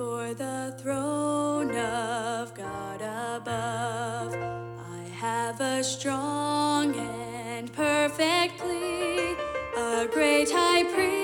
before the throne of God above. I have a strong and perfect plea, a great high priest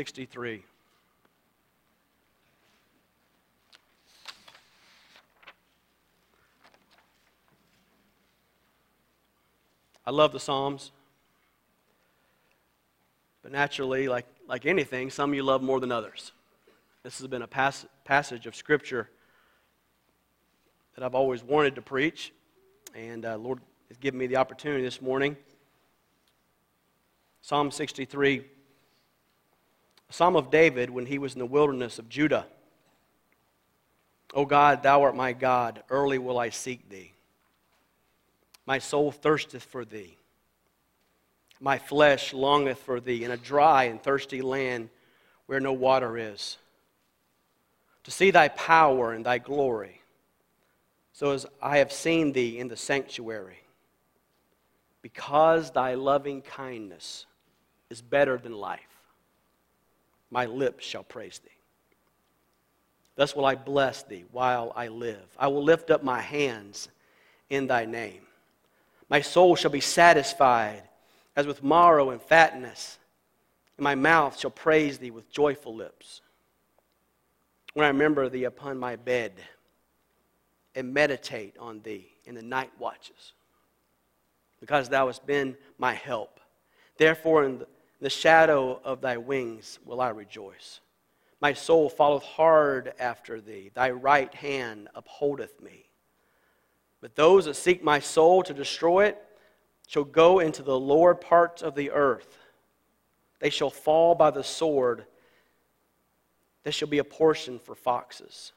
63. I love the Psalms. But naturally, like, like anything, some you love more than others. This has been a pas- passage of Scripture that I've always wanted to preach, and uh, Lord has given me the opportunity this morning. Psalm 63 psalm of David when he was in the wilderness of Judah. O God, thou art my God, early will I seek thee. My soul thirsteth for thee. My flesh longeth for thee in a dry and thirsty land where no water is. To see thy power and thy glory, so as I have seen thee in the sanctuary. Because thy loving kindness is better than life my lips shall praise thee. Thus will I bless thee while I live. I will lift up my hands in thy name. My soul shall be satisfied as with marrow and fatness, and my mouth shall praise thee with joyful lips. When I remember thee upon my bed and meditate on thee in the night watches, because thou hast been my help. Therefore, in the the shadow of thy wings will I rejoice. My soul followeth hard after thee. Thy right hand upholdeth me. But those that seek my soul to destroy it shall go into the lower parts of the earth. They shall fall by the sword. There shall be a portion for foxes.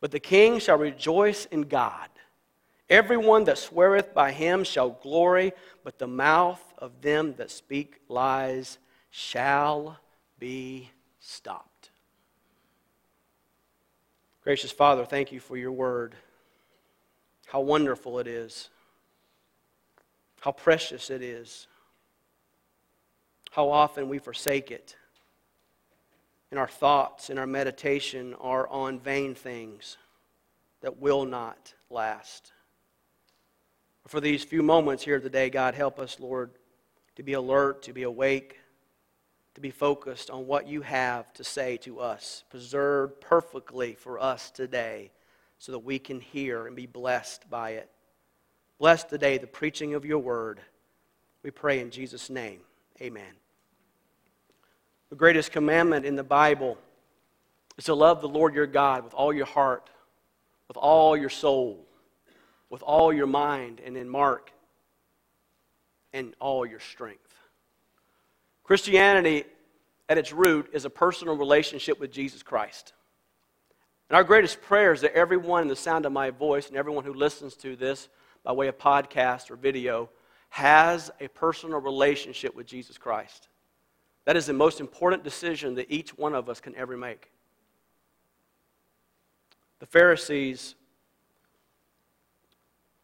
But the king shall rejoice in God. Everyone that sweareth by him shall glory, but the mouth of them that speak lies shall be stopped. Gracious Father, thank you for your word. How wonderful it is. How precious it is. How often we forsake it. And our thoughts and our meditation are on vain things that will not last. For these few moments here today, God, help us, Lord, to be alert, to be awake, to be focused on what you have to say to us, preserved perfectly for us today, so that we can hear and be blessed by it. Bless today the preaching of your word. We pray in Jesus' name. Amen. The greatest commandment in the Bible is to love the Lord your God with all your heart, with all your soul, with all your mind, and in Mark, and all your strength. Christianity, at its root, is a personal relationship with Jesus Christ. And our greatest prayer is that everyone in the sound of my voice and everyone who listens to this by way of podcast or video has a personal relationship with Jesus Christ. That is the most important decision that each one of us can ever make. The Pharisees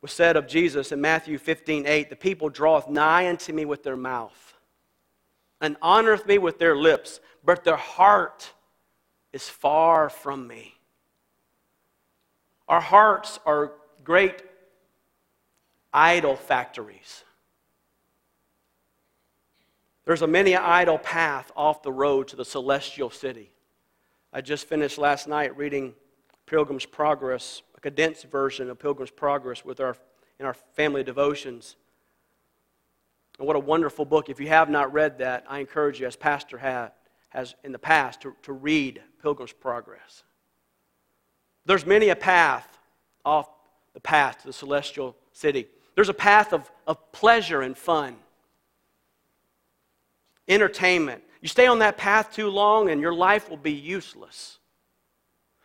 was said of Jesus in Matthew 15 8, The people draweth nigh unto me with their mouth, and honoreth me with their lips, but their heart is far from me. Our hearts are great idol factories. There's a many idol path off the road to the celestial city. I just finished last night reading Pilgrim's Progress, condensed version of Pilgrim's Progress with our, in our family devotions. And what a wonderful book. If you have not read that, I encourage you, as Pastor had, has in the past, to, to read Pilgrim's Progress. There's many a path off the path to the celestial city. There's a path of, of pleasure and fun, entertainment. You stay on that path too long, and your life will be useless.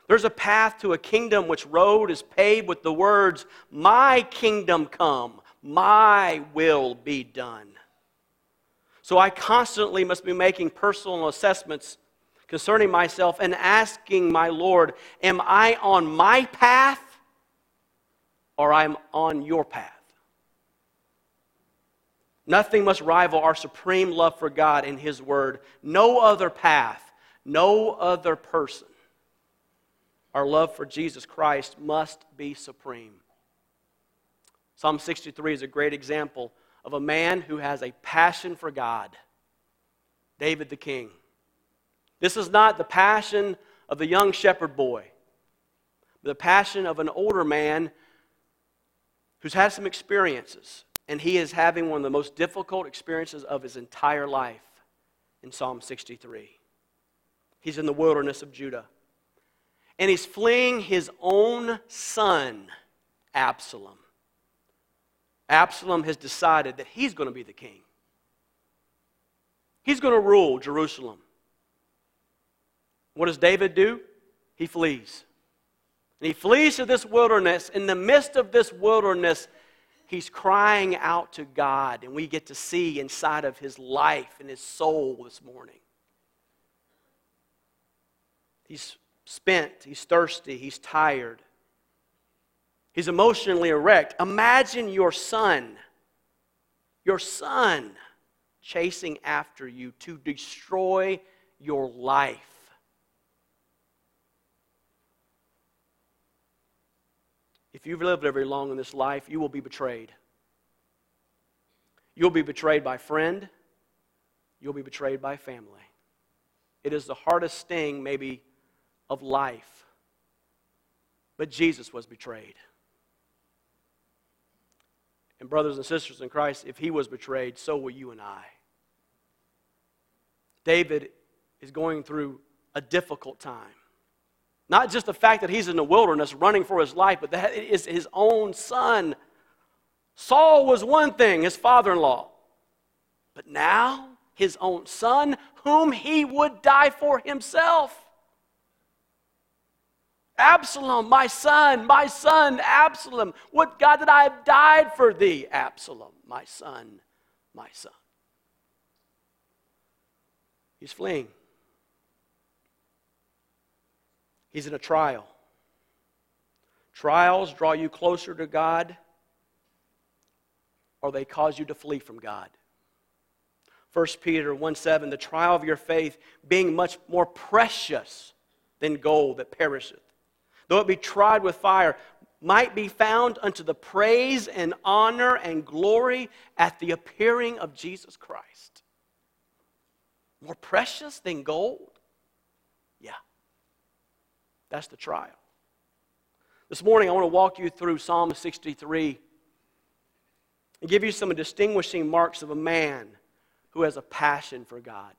There's a path to a kingdom which road is paved with the words, My kingdom come, my will be done. So I constantly must be making personal assessments concerning myself and asking my Lord, Am I on my path or I'm on your path? Nothing must rival our supreme love for God and His Word. No other path, no other person. Our love for Jesus Christ must be supreme. Psalm 63 is a great example of a man who has a passion for God. David the king. This is not the passion of the young shepherd boy, but the passion of an older man who's had some experiences and he is having one of the most difficult experiences of his entire life in Psalm 63. He's in the wilderness of Judah. And he's fleeing his own son, Absalom. Absalom has decided that he's going to be the king. He's going to rule Jerusalem. What does David do? He flees. And he flees to this wilderness. In the midst of this wilderness, he's crying out to God, and we get to see inside of his life and his soul this morning. He's spent, he's thirsty, he's tired, he's emotionally erect. Imagine your son, your son, chasing after you to destroy your life. If you've lived very long in this life, you will be betrayed. You'll be betrayed by friend. You'll be betrayed by family. It is the hardest sting, maybe, of life. But Jesus was betrayed. And, brothers and sisters in Christ, if he was betrayed, so will you and I. David is going through a difficult time. Not just the fact that he's in the wilderness running for his life, but that it is his own son. Saul was one thing, his father in law. But now, his own son, whom he would die for himself. Absalom, my son, my son, Absalom. What God that I have died for thee, Absalom, my son, my son. He's fleeing. He's in a trial. Trials draw you closer to God, or they cause you to flee from God. 1 Peter 1 7, the trial of your faith being much more precious than gold that perisheth, though it be tried with fire, might be found unto the praise and honor and glory at the appearing of Jesus Christ. More precious than gold? Yeah. That's the trial. This morning, I want to walk you through Psalm 63 and give you some distinguishing marks of a man who has a passion for God.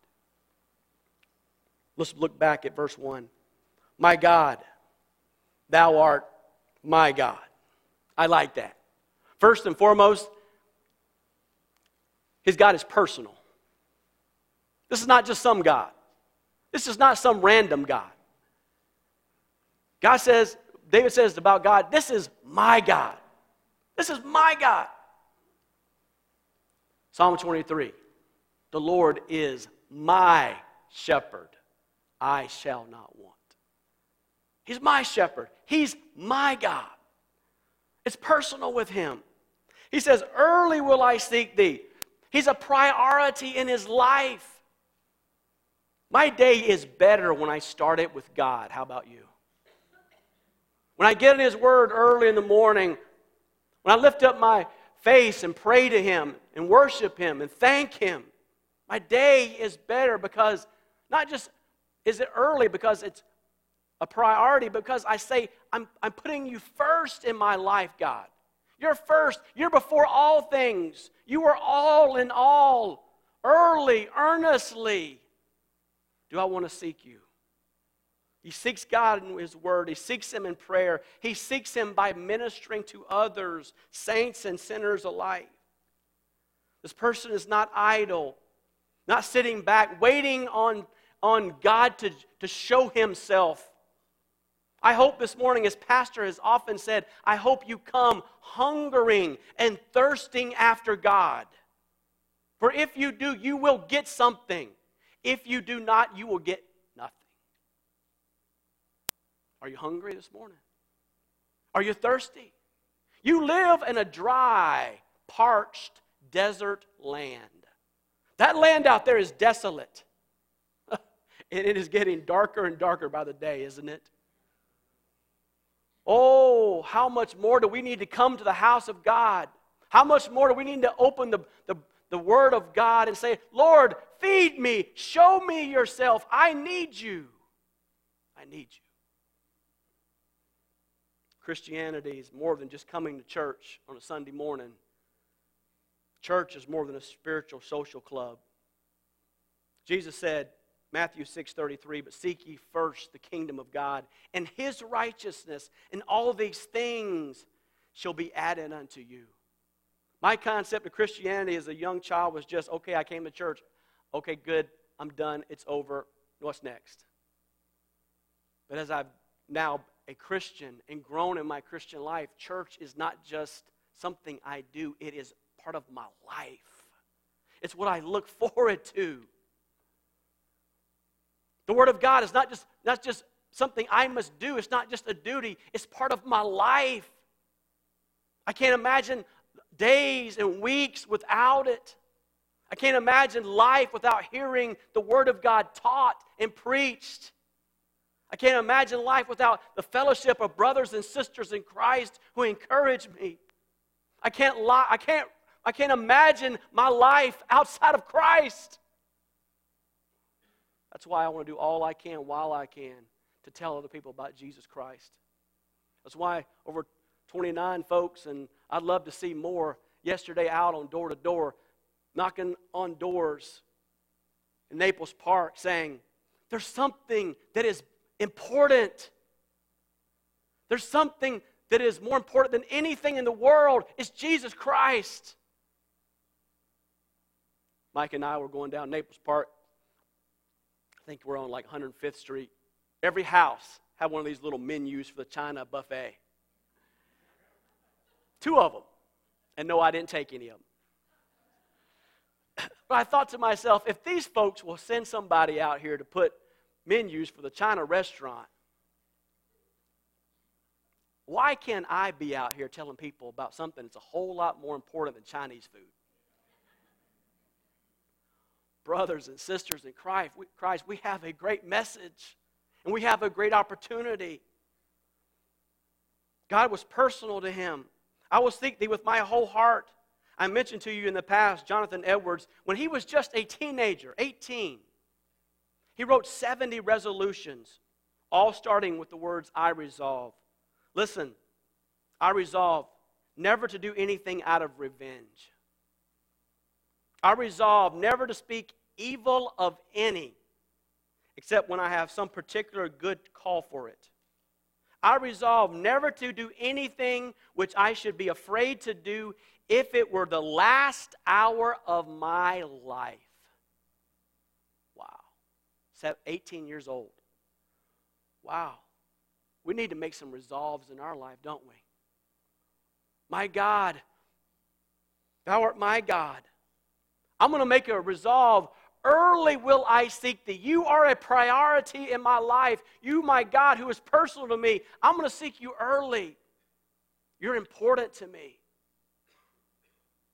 Let's look back at verse 1. My God, thou art my God. I like that. First and foremost, his God is personal. This is not just some God. This is not some random God. God says, David says about God, this is my God. This is my God. Psalm 23 The Lord is my shepherd. I shall not want. He's my shepherd. He's my God. It's personal with him. He says, Early will I seek thee. He's a priority in his life. My day is better when I start it with God. How about you? When I get in his word early in the morning, when I lift up my face and pray to him and worship him and thank him, my day is better because not just is it early because it's a priority, because I say, I'm, I'm putting you first in my life, God. You're first. You're before all things. You are all in all. Early, earnestly, do I want to seek you? He seeks God in His Word. He seeks Him in prayer. He seeks Him by ministering to others, saints and sinners alike. This person is not idle, not sitting back, waiting on, on God to, to show Himself. I hope this morning, as Pastor has often said, I hope you come hungering and thirsting after God. For if you do, you will get something. If you do not, you will get nothing. Are you hungry this morning? Are you thirsty? You live in a dry, parched, desert land. That land out there is desolate. and it is getting darker and darker by the day, isn't it? Oh, how much more do we need to come to the house of God? How much more do we need to open the, the, the Word of God and say, Lord, feed me, show me yourself. I need you. I need you. Christianity is more than just coming to church on a Sunday morning. Church is more than a spiritual social club. Jesus said, Matthew 6:33, but seek ye first the kingdom of God and his righteousness, and all these things shall be added unto you. My concept of Christianity as a young child was just, okay, I came to church. Okay, good, I'm done, it's over. What's next? But as I've now a Christian and grown in my Christian life, church is not just something I do, it is part of my life. It's what I look forward to. The Word of God is not just, not just something I must do, it's not just a duty, it's part of my life. I can't imagine days and weeks without it. I can't imagine life without hearing the Word of God taught and preached. I can't imagine life without the fellowship of brothers and sisters in Christ who encourage me. I can't lie, I can't I can't imagine my life outside of Christ. That's why I want to do all I can while I can to tell other people about Jesus Christ. That's why over 29 folks, and I'd love to see more yesterday out on door to door, knocking on doors in Naples Park saying, There's something that is important. There's something that is more important than anything in the world. It's Jesus Christ. Mike and I were going down Naples Park think we're on like 105th Street. Every house had one of these little menus for the China buffet. Two of them. And no, I didn't take any of them. But I thought to myself, if these folks will send somebody out here to put menus for the China restaurant, why can't I be out here telling people about something that's a whole lot more important than Chinese food? Brothers and sisters in Christ, we, Christ, we have a great message and we have a great opportunity. God was personal to him. I will seek thee with my whole heart. I mentioned to you in the past, Jonathan Edwards, when he was just a teenager, 18, he wrote 70 resolutions, all starting with the words, I resolve. Listen, I resolve never to do anything out of revenge. I resolve never to speak evil of any, except when I have some particular good call for it. I resolve never to do anything which I should be afraid to do if it were the last hour of my life. Wow. 18 years old. Wow. We need to make some resolves in our life, don't we? My God, thou art my God. I'm going to make a resolve Early will I seek thee. You are a priority in my life. You, my God, who is personal to me, I'm going to seek you early. You're important to me.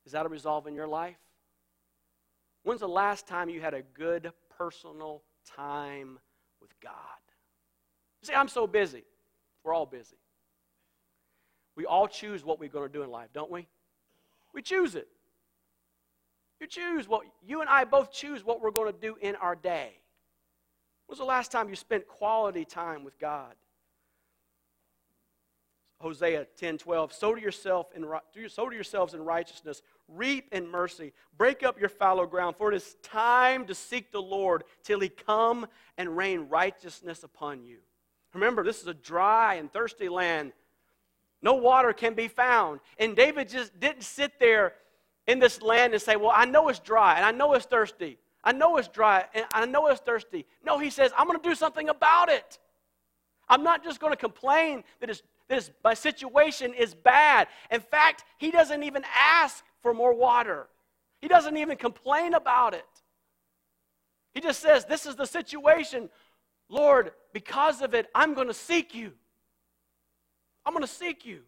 Is that a resolve in your life? When's the last time you had a good personal time with God? You say, I'm so busy. We're all busy. We all choose what we're going to do in life, don't we? We choose it. You choose what you and I both choose what we're going to do in our day. When was the last time you spent quality time with God? Hosea 10 12. Sow to, yourself in, sow to yourselves in righteousness, reap in mercy, break up your fallow ground, for it is time to seek the Lord till he come and rain righteousness upon you. Remember, this is a dry and thirsty land. No water can be found. And David just didn't sit there in this land and say, Well, I know it's dry and I know it's thirsty. I know it's dry and I know it's thirsty. No, he says, I'm going to do something about it. I'm not just going to complain that, it's, that it's, my situation is bad. In fact, he doesn't even ask for more water, he doesn't even complain about it. He just says, This is the situation. Lord, because of it, I'm going to seek you. I'm going to seek you.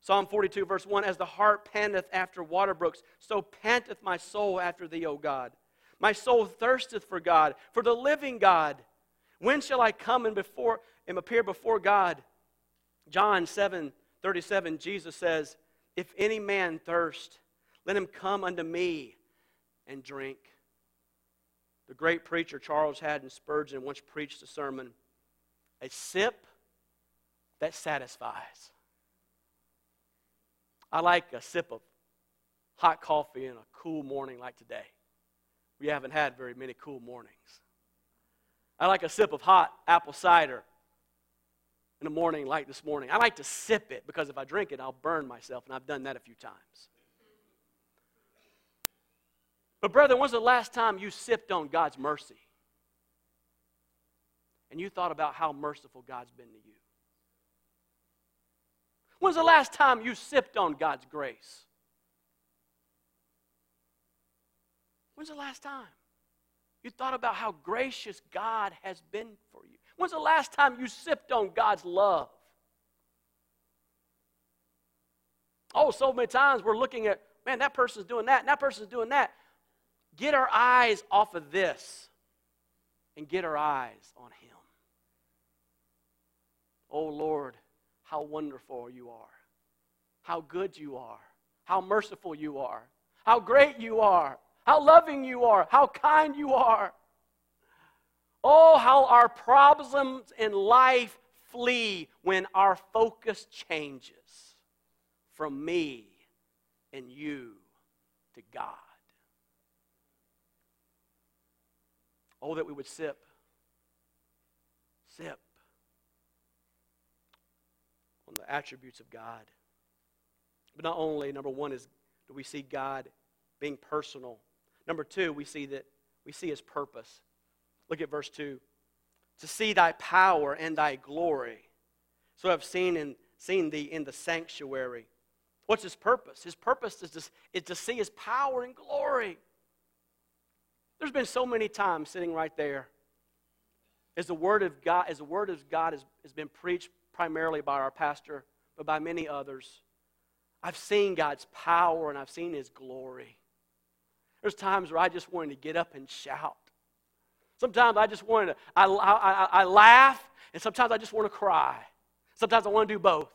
Psalm 42, verse 1 As the hart panteth after water brooks, so panteth my soul after thee, O God. My soul thirsteth for God, for the living God. When shall I come and before and appear before God? John 7, 37, Jesus says, If any man thirst, let him come unto me and drink. The great preacher Charles Haddon Spurgeon once preached a sermon a sip that satisfies. I like a sip of hot coffee in a cool morning like today. We haven't had very many cool mornings. I like a sip of hot apple cider in a morning like this morning. I like to sip it because if I drink it, I'll burn myself, and I've done that a few times. But, brother, when's the last time you sipped on God's mercy? And you thought about how merciful God's been to you? When's the last time you sipped on God's grace? When's the last time you thought about how gracious God has been for you? When's the last time you sipped on God's love? Oh, so many times we're looking at, man, that person's doing that, and that person's doing that. Get our eyes off of this and get our eyes on Him. Oh, Lord, how wonderful you are, how good you are, how merciful you are, how great you are, how loving you are, how kind you are. Oh, how our problems in life flee when our focus changes from me and you to God. Oh, that we would sip, sip on the attributes of God. But not only, number one, is do we see God being personal Number two, we see that we see his purpose. Look at verse 2. To see thy power and thy glory. So I've seen and seen thee in the sanctuary. What's his purpose? His purpose is to, is to see his power and glory. There's been so many times sitting right there as the word of God, as the word of God has, has been preached primarily by our pastor, but by many others. I've seen God's power and I've seen his glory. There's times where I just wanted to get up and shout. Sometimes I just wanted to, I, I, I laugh, and sometimes I just want to cry. Sometimes I want to do both.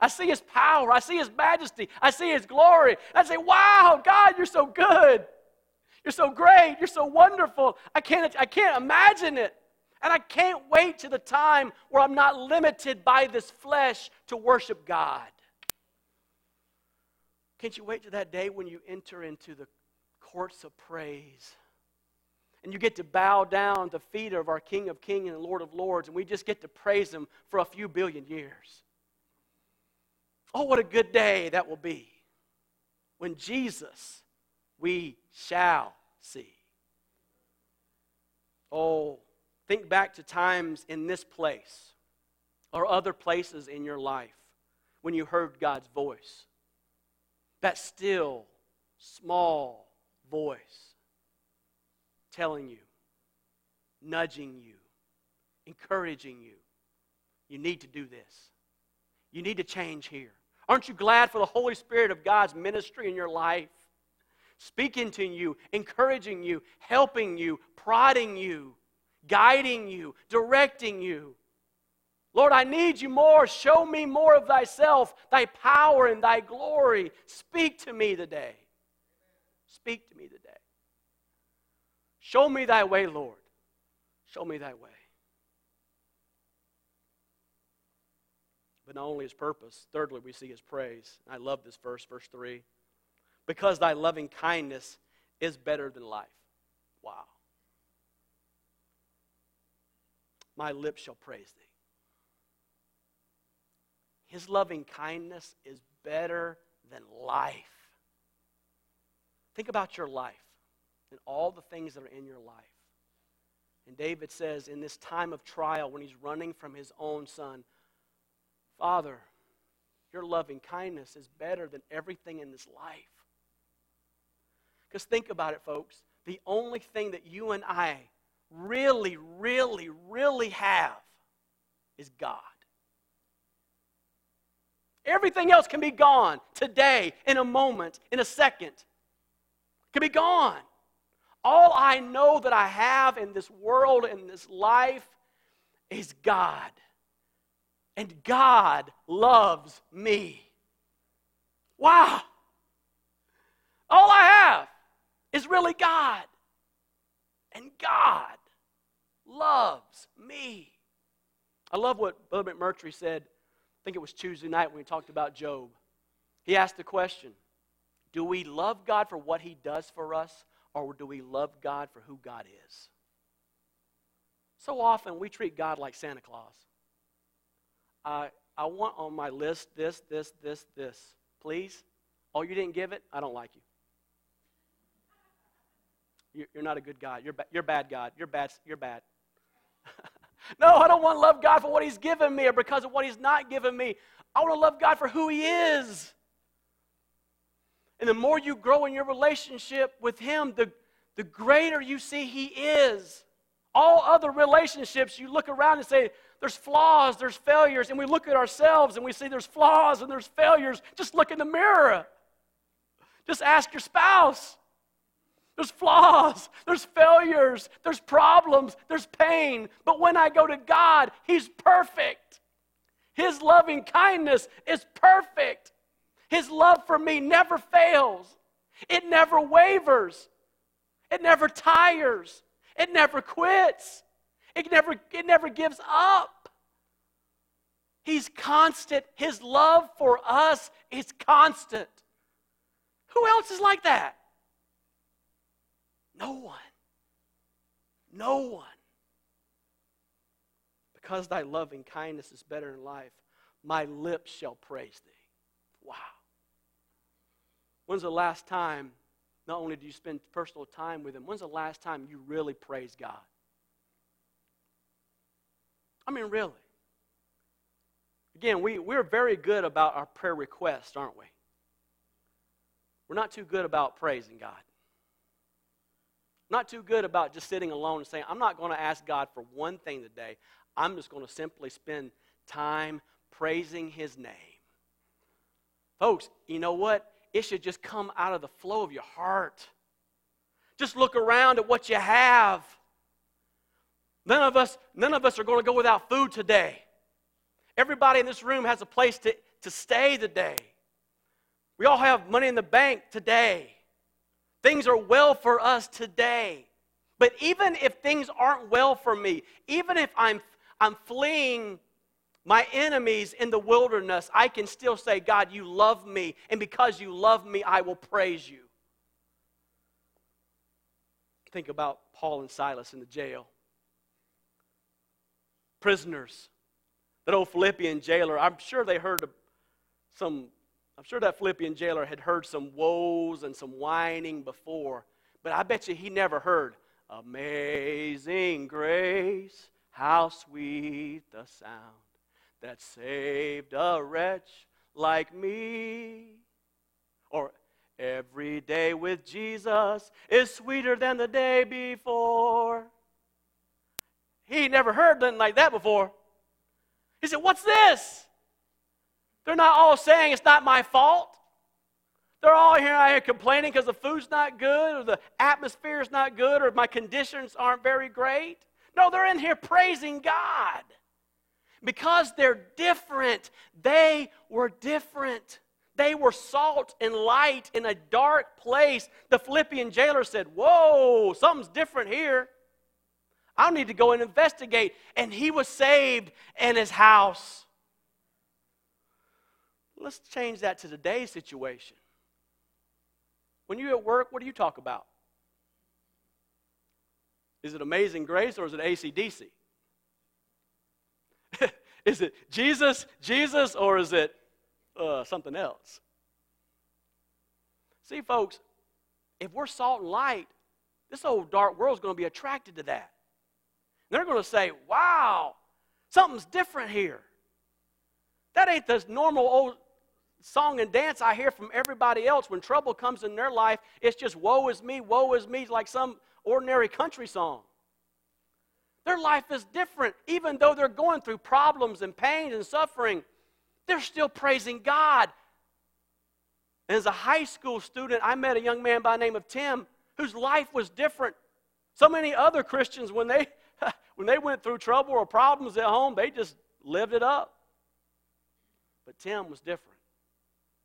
I see His power, I see His majesty, I see His glory. I say, Wow, God, you're so good. You're so great. You're so wonderful. I can't, I can't imagine it. And I can't wait to the time where I'm not limited by this flesh to worship God. Can't you wait to that day when you enter into the courts of praise. And you get to bow down the feet of our King of Kings and Lord of Lords, and we just get to praise Him for a few billion years. Oh, what a good day that will be when Jesus we shall see. Oh, think back to times in this place or other places in your life when you heard God's voice. That still, small, voice telling you, nudging you, encouraging you. You need to do this. You need to change here. Aren't you glad for the Holy Spirit of God's ministry in your life? Speaking to you, encouraging you, helping you, prodding you, guiding you, directing you. Lord, I need you more. Show me more of thyself, thy power, and thy glory. Speak to me today. Speak to me today. Show me thy way, Lord. Show me thy way. But not only his purpose, thirdly, we see his praise. I love this verse, verse 3. Because thy loving kindness is better than life. Wow. My lips shall praise thee. His loving kindness is better than life. Think about your life and all the things that are in your life. And David says, in this time of trial, when he's running from his own son, Father, your loving kindness is better than everything in this life. Because think about it, folks. The only thing that you and I really, really, really have is God. Everything else can be gone today, in a moment, in a second. Can be gone. All I know that I have in this world, in this life, is God. And God loves me. Wow. All I have is really God. And God loves me. I love what Brother McMurtry said. I think it was Tuesday night when we talked about Job. He asked the question Do we love God for what he does for us, or do we love God for who God is? So often we treat God like Santa Claus. I, I want on my list this, this, this, this. Please? Oh, you didn't give it? I don't like you. You're not a good God. You're, ba- you're bad God. You're bad. You're bad. no, I don't want to love God for what He's given me or because of what He's not given me. I want to love God for who He is. And the more you grow in your relationship with Him, the, the greater you see He is. All other relationships, you look around and say, there's flaws, there's failures, and we look at ourselves and we see there's flaws and there's failures. Just look in the mirror. Just ask your spouse. There's flaws, there's failures, there's problems, there's pain. But when I go to God, He's perfect. His loving kindness is perfect. His love for me never fails, it never wavers, it never tires, it never quits, it never, it never gives up. He's constant. His love for us is constant. Who else is like that? No one. No one. Because thy loving kindness is better than life, my lips shall praise thee. Wow. When's the last time, not only do you spend personal time with Him, when's the last time you really praise God? I mean, really. Again, we, we're very good about our prayer requests, aren't we? We're not too good about praising God. Not too good about just sitting alone and saying, I'm not going to ask God for one thing today. I'm just going to simply spend time praising His name. Folks, you know what? it should just come out of the flow of your heart. Just look around at what you have. None of us, none of us are going to go without food today. Everybody in this room has a place to, to stay today. We all have money in the bank today. Things are well for us today. But even if things aren't well for me, even if I'm, I'm fleeing my enemies in the wilderness, I can still say, God, you love me, and because you love me, I will praise you. Think about Paul and Silas in the jail. Prisoners. That old Philippian jailer, I'm sure they heard some, I'm sure that Philippian jailer had heard some woes and some whining before, but I bet you he never heard, Amazing grace, how sweet the sound that saved a wretch like me. Or every day with Jesus is sweeter than the day before. He never heard nothing like that before. He said, What's this? They're not all saying it's not my fault. They're all here complaining because the food's not good or the atmosphere's not good or my conditions aren't very great. No, they're in here praising God. Because they're different, they were different. They were salt and light in a dark place. The Philippian jailer said, Whoa, something's different here. I need to go and investigate. And he was saved in his house. Let's change that to today's situation. When you're at work, what do you talk about? Is it amazing grace or is it ACDC? is it Jesus, Jesus, or is it uh, something else? See, folks, if we're salt and light, this old dark world is going to be attracted to that. They're going to say, wow, something's different here. That ain't the normal old song and dance I hear from everybody else when trouble comes in their life. It's just woe is me, woe is me, like some ordinary country song. Their life is different. Even though they're going through problems and pain and suffering, they're still praising God. As a high school student, I met a young man by the name of Tim whose life was different. So many other Christians, when they when they went through trouble or problems at home, they just lived it up. But Tim was different.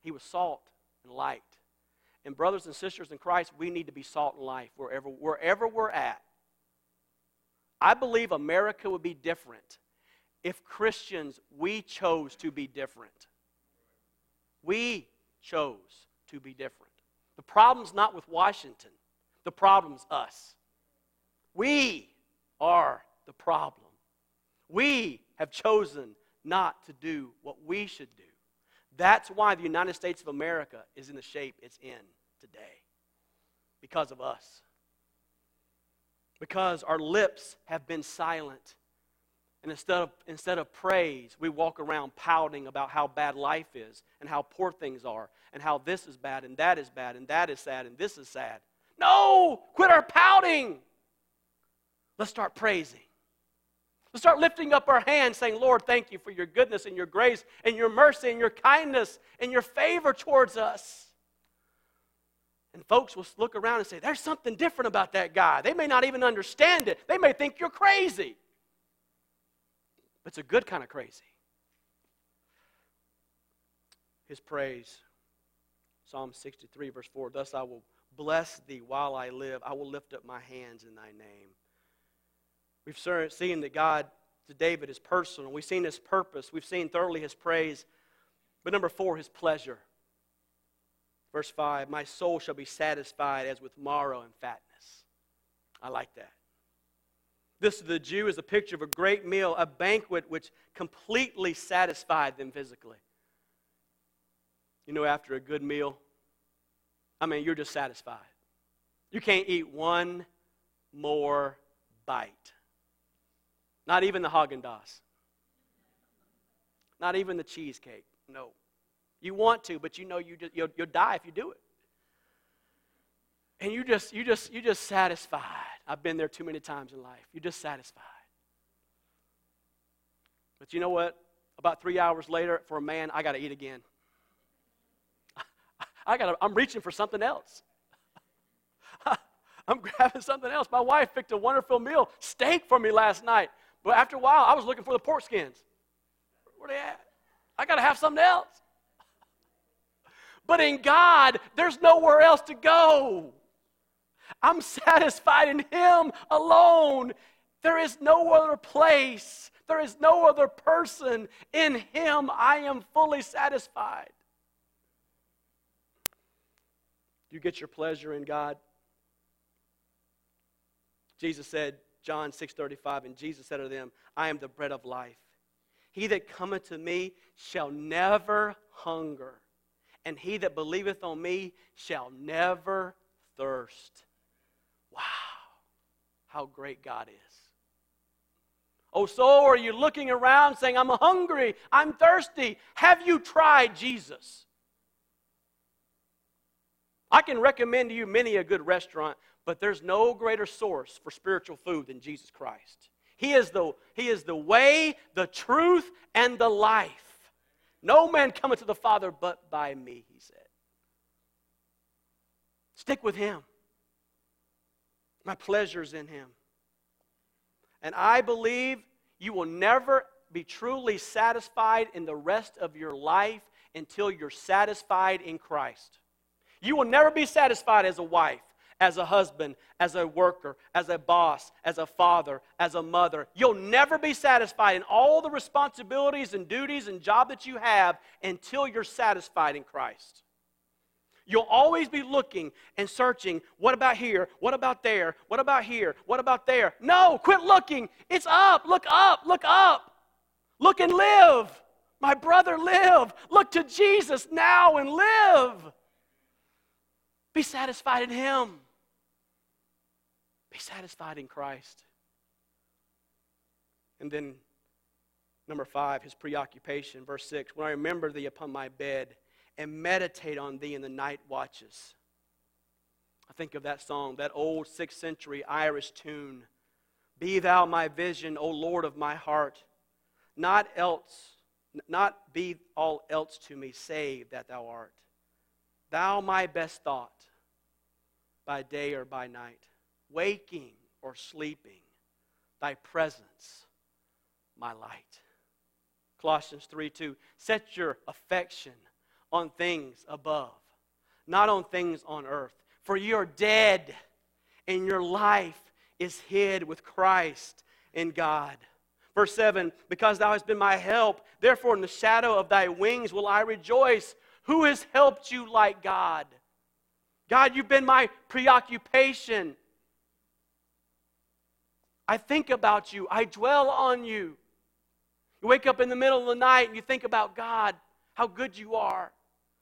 He was salt and light. And brothers and sisters in Christ, we need to be salt and light wherever, wherever we're at. I believe America would be different if Christians, we chose to be different. We chose to be different. The problem's not with Washington, the problem's us. We are the problem. We have chosen not to do what we should do. That's why the United States of America is in the shape it's in today. Because of us. Because our lips have been silent. And instead of, instead of praise, we walk around pouting about how bad life is and how poor things are and how this is bad and that is bad and that is sad and this is sad. No! Quit our pouting! Let's start praising. Let's start lifting up our hands saying, Lord, thank you for your goodness and your grace and your mercy and your kindness and your favor towards us. And folks will look around and say, There's something different about that guy. They may not even understand it, they may think you're crazy. But it's a good kind of crazy. His praise. Psalm 63, verse 4 Thus I will bless thee while I live, I will lift up my hands in thy name. We've seen that God to David is personal. We've seen his purpose. We've seen thoroughly his praise. But number four, his pleasure. Verse 5 My soul shall be satisfied as with marrow and fatness. I like that. This to the Jew is a picture of a great meal, a banquet which completely satisfied them physically. You know, after a good meal, I mean, you're just satisfied. You can't eat one more bite. Not even the Haagen Dazs. Not even the cheesecake. No. You want to, but you know you just, you'll, you'll die if you do it. And you just, you just, you just satisfied. I've been there too many times in life. You're just satisfied. But you know what? About three hours later, for a man, I got to eat again. I gotta. I'm reaching for something else. I'm grabbing something else. My wife picked a wonderful meal, steak for me last night. But after a while, I was looking for the pork skins. Where they at? I got to have something else. But in God, there's nowhere else to go. I'm satisfied in Him alone. There is no other place, there is no other person. In Him, I am fully satisfied. You get your pleasure in God. Jesus said, John 6:35 and Jesus said to them, I am the bread of life. He that cometh to me shall never hunger, and he that believeth on me shall never thirst. Wow. How great God is. Oh, so are you looking around saying, I'm hungry, I'm thirsty? Have you tried Jesus? I can recommend to you many a good restaurant, but there's no greater source for spiritual food than Jesus Christ. He is the, he is the way, the truth, and the life. No man cometh to the Father but by me, he said. Stick with him. My pleasure's in him. And I believe you will never be truly satisfied in the rest of your life until you're satisfied in Christ. You will never be satisfied as a wife, as a husband, as a worker, as a boss, as a father, as a mother. You'll never be satisfied in all the responsibilities and duties and job that you have until you're satisfied in Christ. You'll always be looking and searching. What about here? What about there? What about here? What about there? No, quit looking. It's up. Look up. Look up. Look and live. My brother, live. Look to Jesus now and live. Be satisfied in Him. Be satisfied in Christ. And then, number five, his preoccupation, verse six. When I remember thee upon my bed and meditate on thee in the night watches. I think of that song, that old sixth century Irish tune. Be thou my vision, O Lord of my heart. Not else, not be all else to me, save that thou art. Thou my best thought, by day or by night, waking or sleeping, thy presence, my light. Colossians 3 2. Set your affection on things above, not on things on earth. For you are dead, and your life is hid with Christ in God. Verse 7 Because thou hast been my help, therefore in the shadow of thy wings will I rejoice. Who has helped you like God? God, you've been my preoccupation. I think about you, I dwell on you. You wake up in the middle of the night and you think about God, how good you are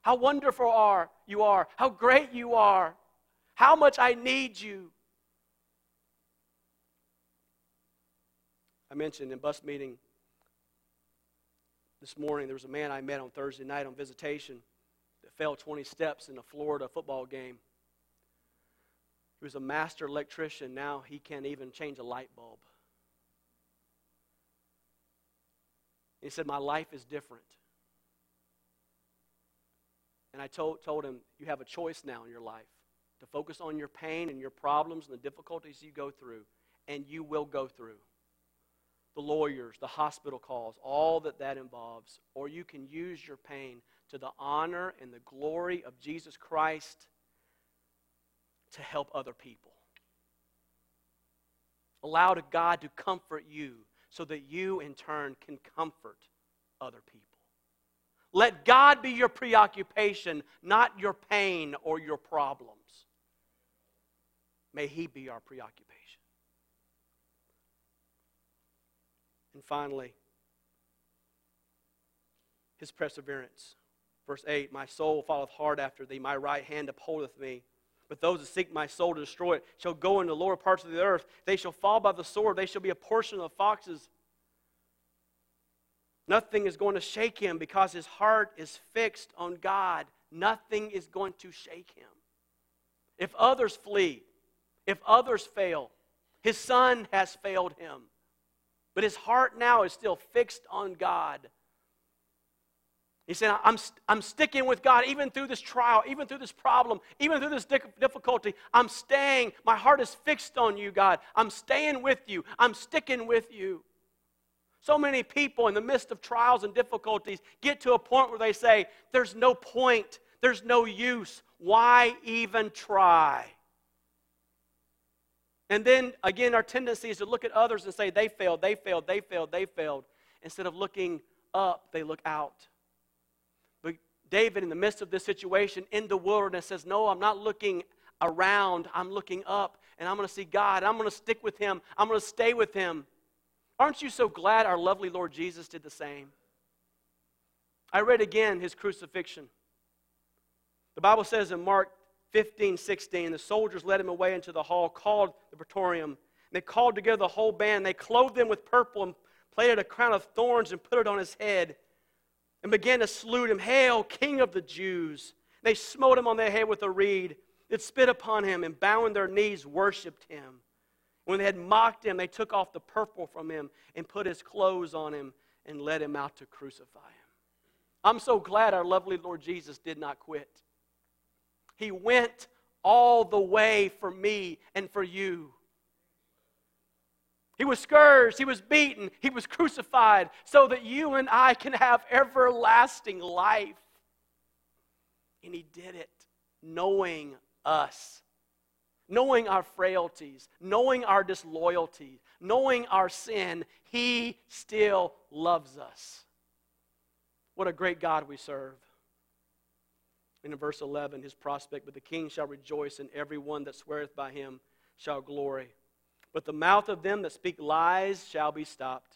how wonderful are you are, how great you are, how much I need you. I mentioned in bus meeting this morning there was a man I met on Thursday night on visitation that fell 20 steps in a Florida football game. Was a master electrician. Now he can't even change a light bulb. He said, My life is different. And I told, told him, You have a choice now in your life to focus on your pain and your problems and the difficulties you go through, and you will go through. The lawyers, the hospital calls, all that that involves. Or you can use your pain to the honor and the glory of Jesus Christ to help other people. Allow God to comfort you so that you, in turn, can comfort other people. Let God be your preoccupation, not your pain or your problems. May He be our preoccupation. And finally, His perseverance. Verse 8 My soul followeth hard after thee, my right hand upholdeth me. But those that seek my soul to destroy it shall go into lower parts of the earth. They shall fall by the sword. They shall be a portion of foxes Nothing is going to shake him because his heart is fixed on God. Nothing is going to shake him. If others flee, if others fail, his son has failed him. But his heart now is still fixed on God. He said, I'm, I'm sticking with God even through this trial, even through this problem, even through this difficulty. I'm staying. My heart is fixed on you, God. I'm staying with you. I'm sticking with you. So many people in the midst of trials and difficulties get to a point where they say, There's no point, there's no use. Why even try? And then again, our tendency is to look at others and say, They failed, they failed, they failed, they failed. Instead of looking up, they look out. David, in the midst of this situation in the wilderness, says, No, I'm not looking around, I'm looking up, and I'm going to see God. I'm going to stick with Him, I'm going to stay with Him. Aren't you so glad our lovely Lord Jesus did the same? I read again his crucifixion. The Bible says in Mark 15, 16, the soldiers led him away into the hall called the praetorium. They called together the whole band. They clothed him with purple and plaited a crown of thorns and put it on his head and began to salute him, Hail, King of the Jews! They smote him on the head with a reed. They spit upon him and bowing their knees worshipped him. When they had mocked him, they took off the purple from him and put his clothes on him and led him out to crucify him. I'm so glad our lovely Lord Jesus did not quit. He went all the way for me and for you. He was scourged, he was beaten, he was crucified so that you and I can have everlasting life. And he did it knowing us, knowing our frailties, knowing our disloyalty, knowing our sin. He still loves us. What a great God we serve. And in verse 11, his prospect, but the king shall rejoice, and every one that sweareth by him shall glory. But the mouth of them that speak lies shall be stopped.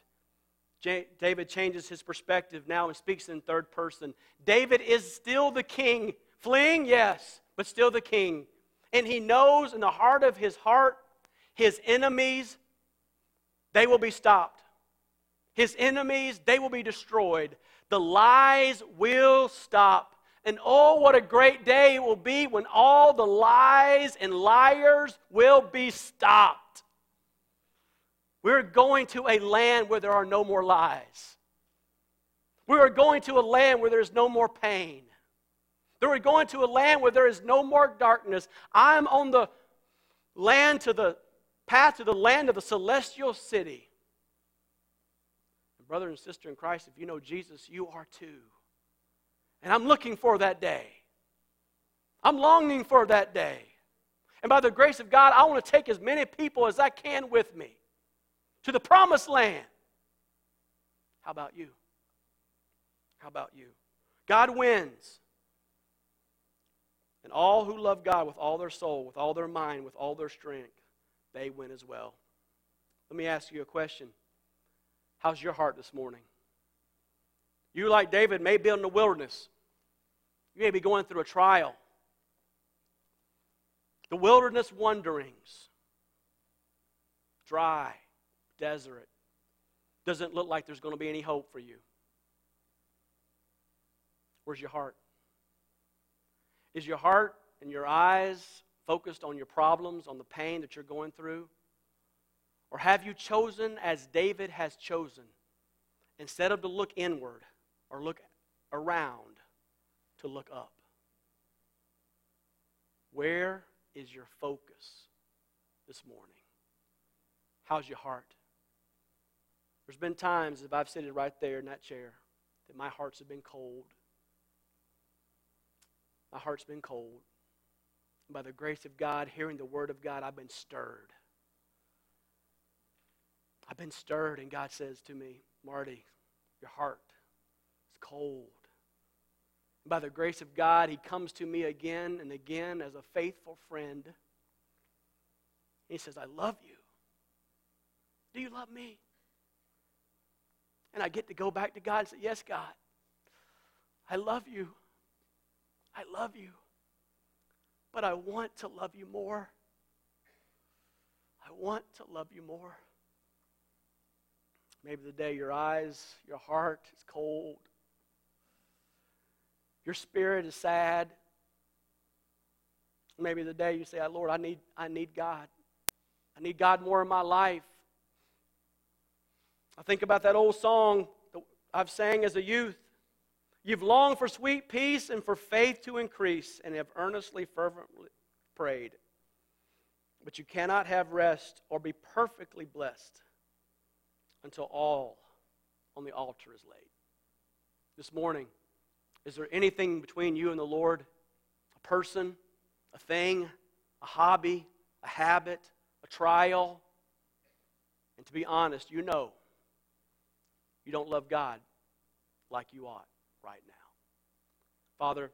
David changes his perspective now and speaks in third person. David is still the king. Fleeing, yes, but still the king. And he knows in the heart of his heart, his enemies, they will be stopped. His enemies, they will be destroyed. The lies will stop. And oh, what a great day it will be when all the lies and liars will be stopped. We're going to a land where there are no more lies. We are going to a land where there's no more pain. We're going to a land where there is no more darkness. I'm on the land to the path to the land of the celestial city. And brother and sister in Christ, if you know Jesus, you are too. And I'm looking for that day. I'm longing for that day. And by the grace of God, I want to take as many people as I can with me to the promised land. How about you? How about you? God wins. And all who love God with all their soul, with all their mind, with all their strength, they win as well. Let me ask you a question. How's your heart this morning? You, like David, may be in the wilderness. You may be going through a trial. The wilderness wanderings. Dry, desert. Doesn't look like there's going to be any hope for you. Where's your heart? Is your heart and your eyes focused on your problems, on the pain that you're going through? Or have you chosen as David has chosen, instead of to look inward or look around, to look up? Where is your focus this morning? How's your heart? There's been times, if I've sitting right there in that chair, that my hearts have been cold. My heart's been cold. By the grace of God, hearing the word of God, I've been stirred. I've been stirred, and God says to me, Marty, your heart is cold. By the grace of God, He comes to me again and again as a faithful friend. He says, I love you. Do you love me? And I get to go back to God and say, Yes, God, I love you. I love you. But I want to love you more. I want to love you more. Maybe the day your eyes, your heart is cold, your spirit is sad. Maybe the day you say, Lord, I need, I need God. I need God more in my life. I think about that old song that I've sang as a youth. You've longed for sweet peace and for faith to increase, and have earnestly, fervently prayed. But you cannot have rest or be perfectly blessed until all on the altar is laid. This morning, is there anything between you and the Lord? A person, a thing, a hobby, a habit, a trial? And to be honest, you know you don't love God like you ought right now. Father,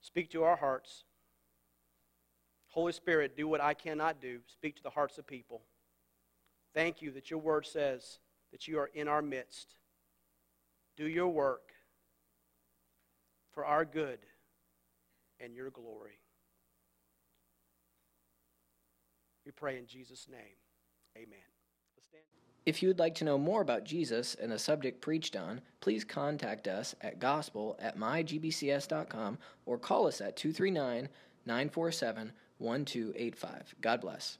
speak to our hearts. Holy Spirit, do what I cannot do. Speak to the hearts of people. Thank you that your word says that you are in our midst. Do your work for our good and your glory. We pray in Jesus' name. Amen. If you would like to know more about Jesus and the subject preached on, please contact us at gospel at mygbcs.com or call us at 239 947 1285. God bless.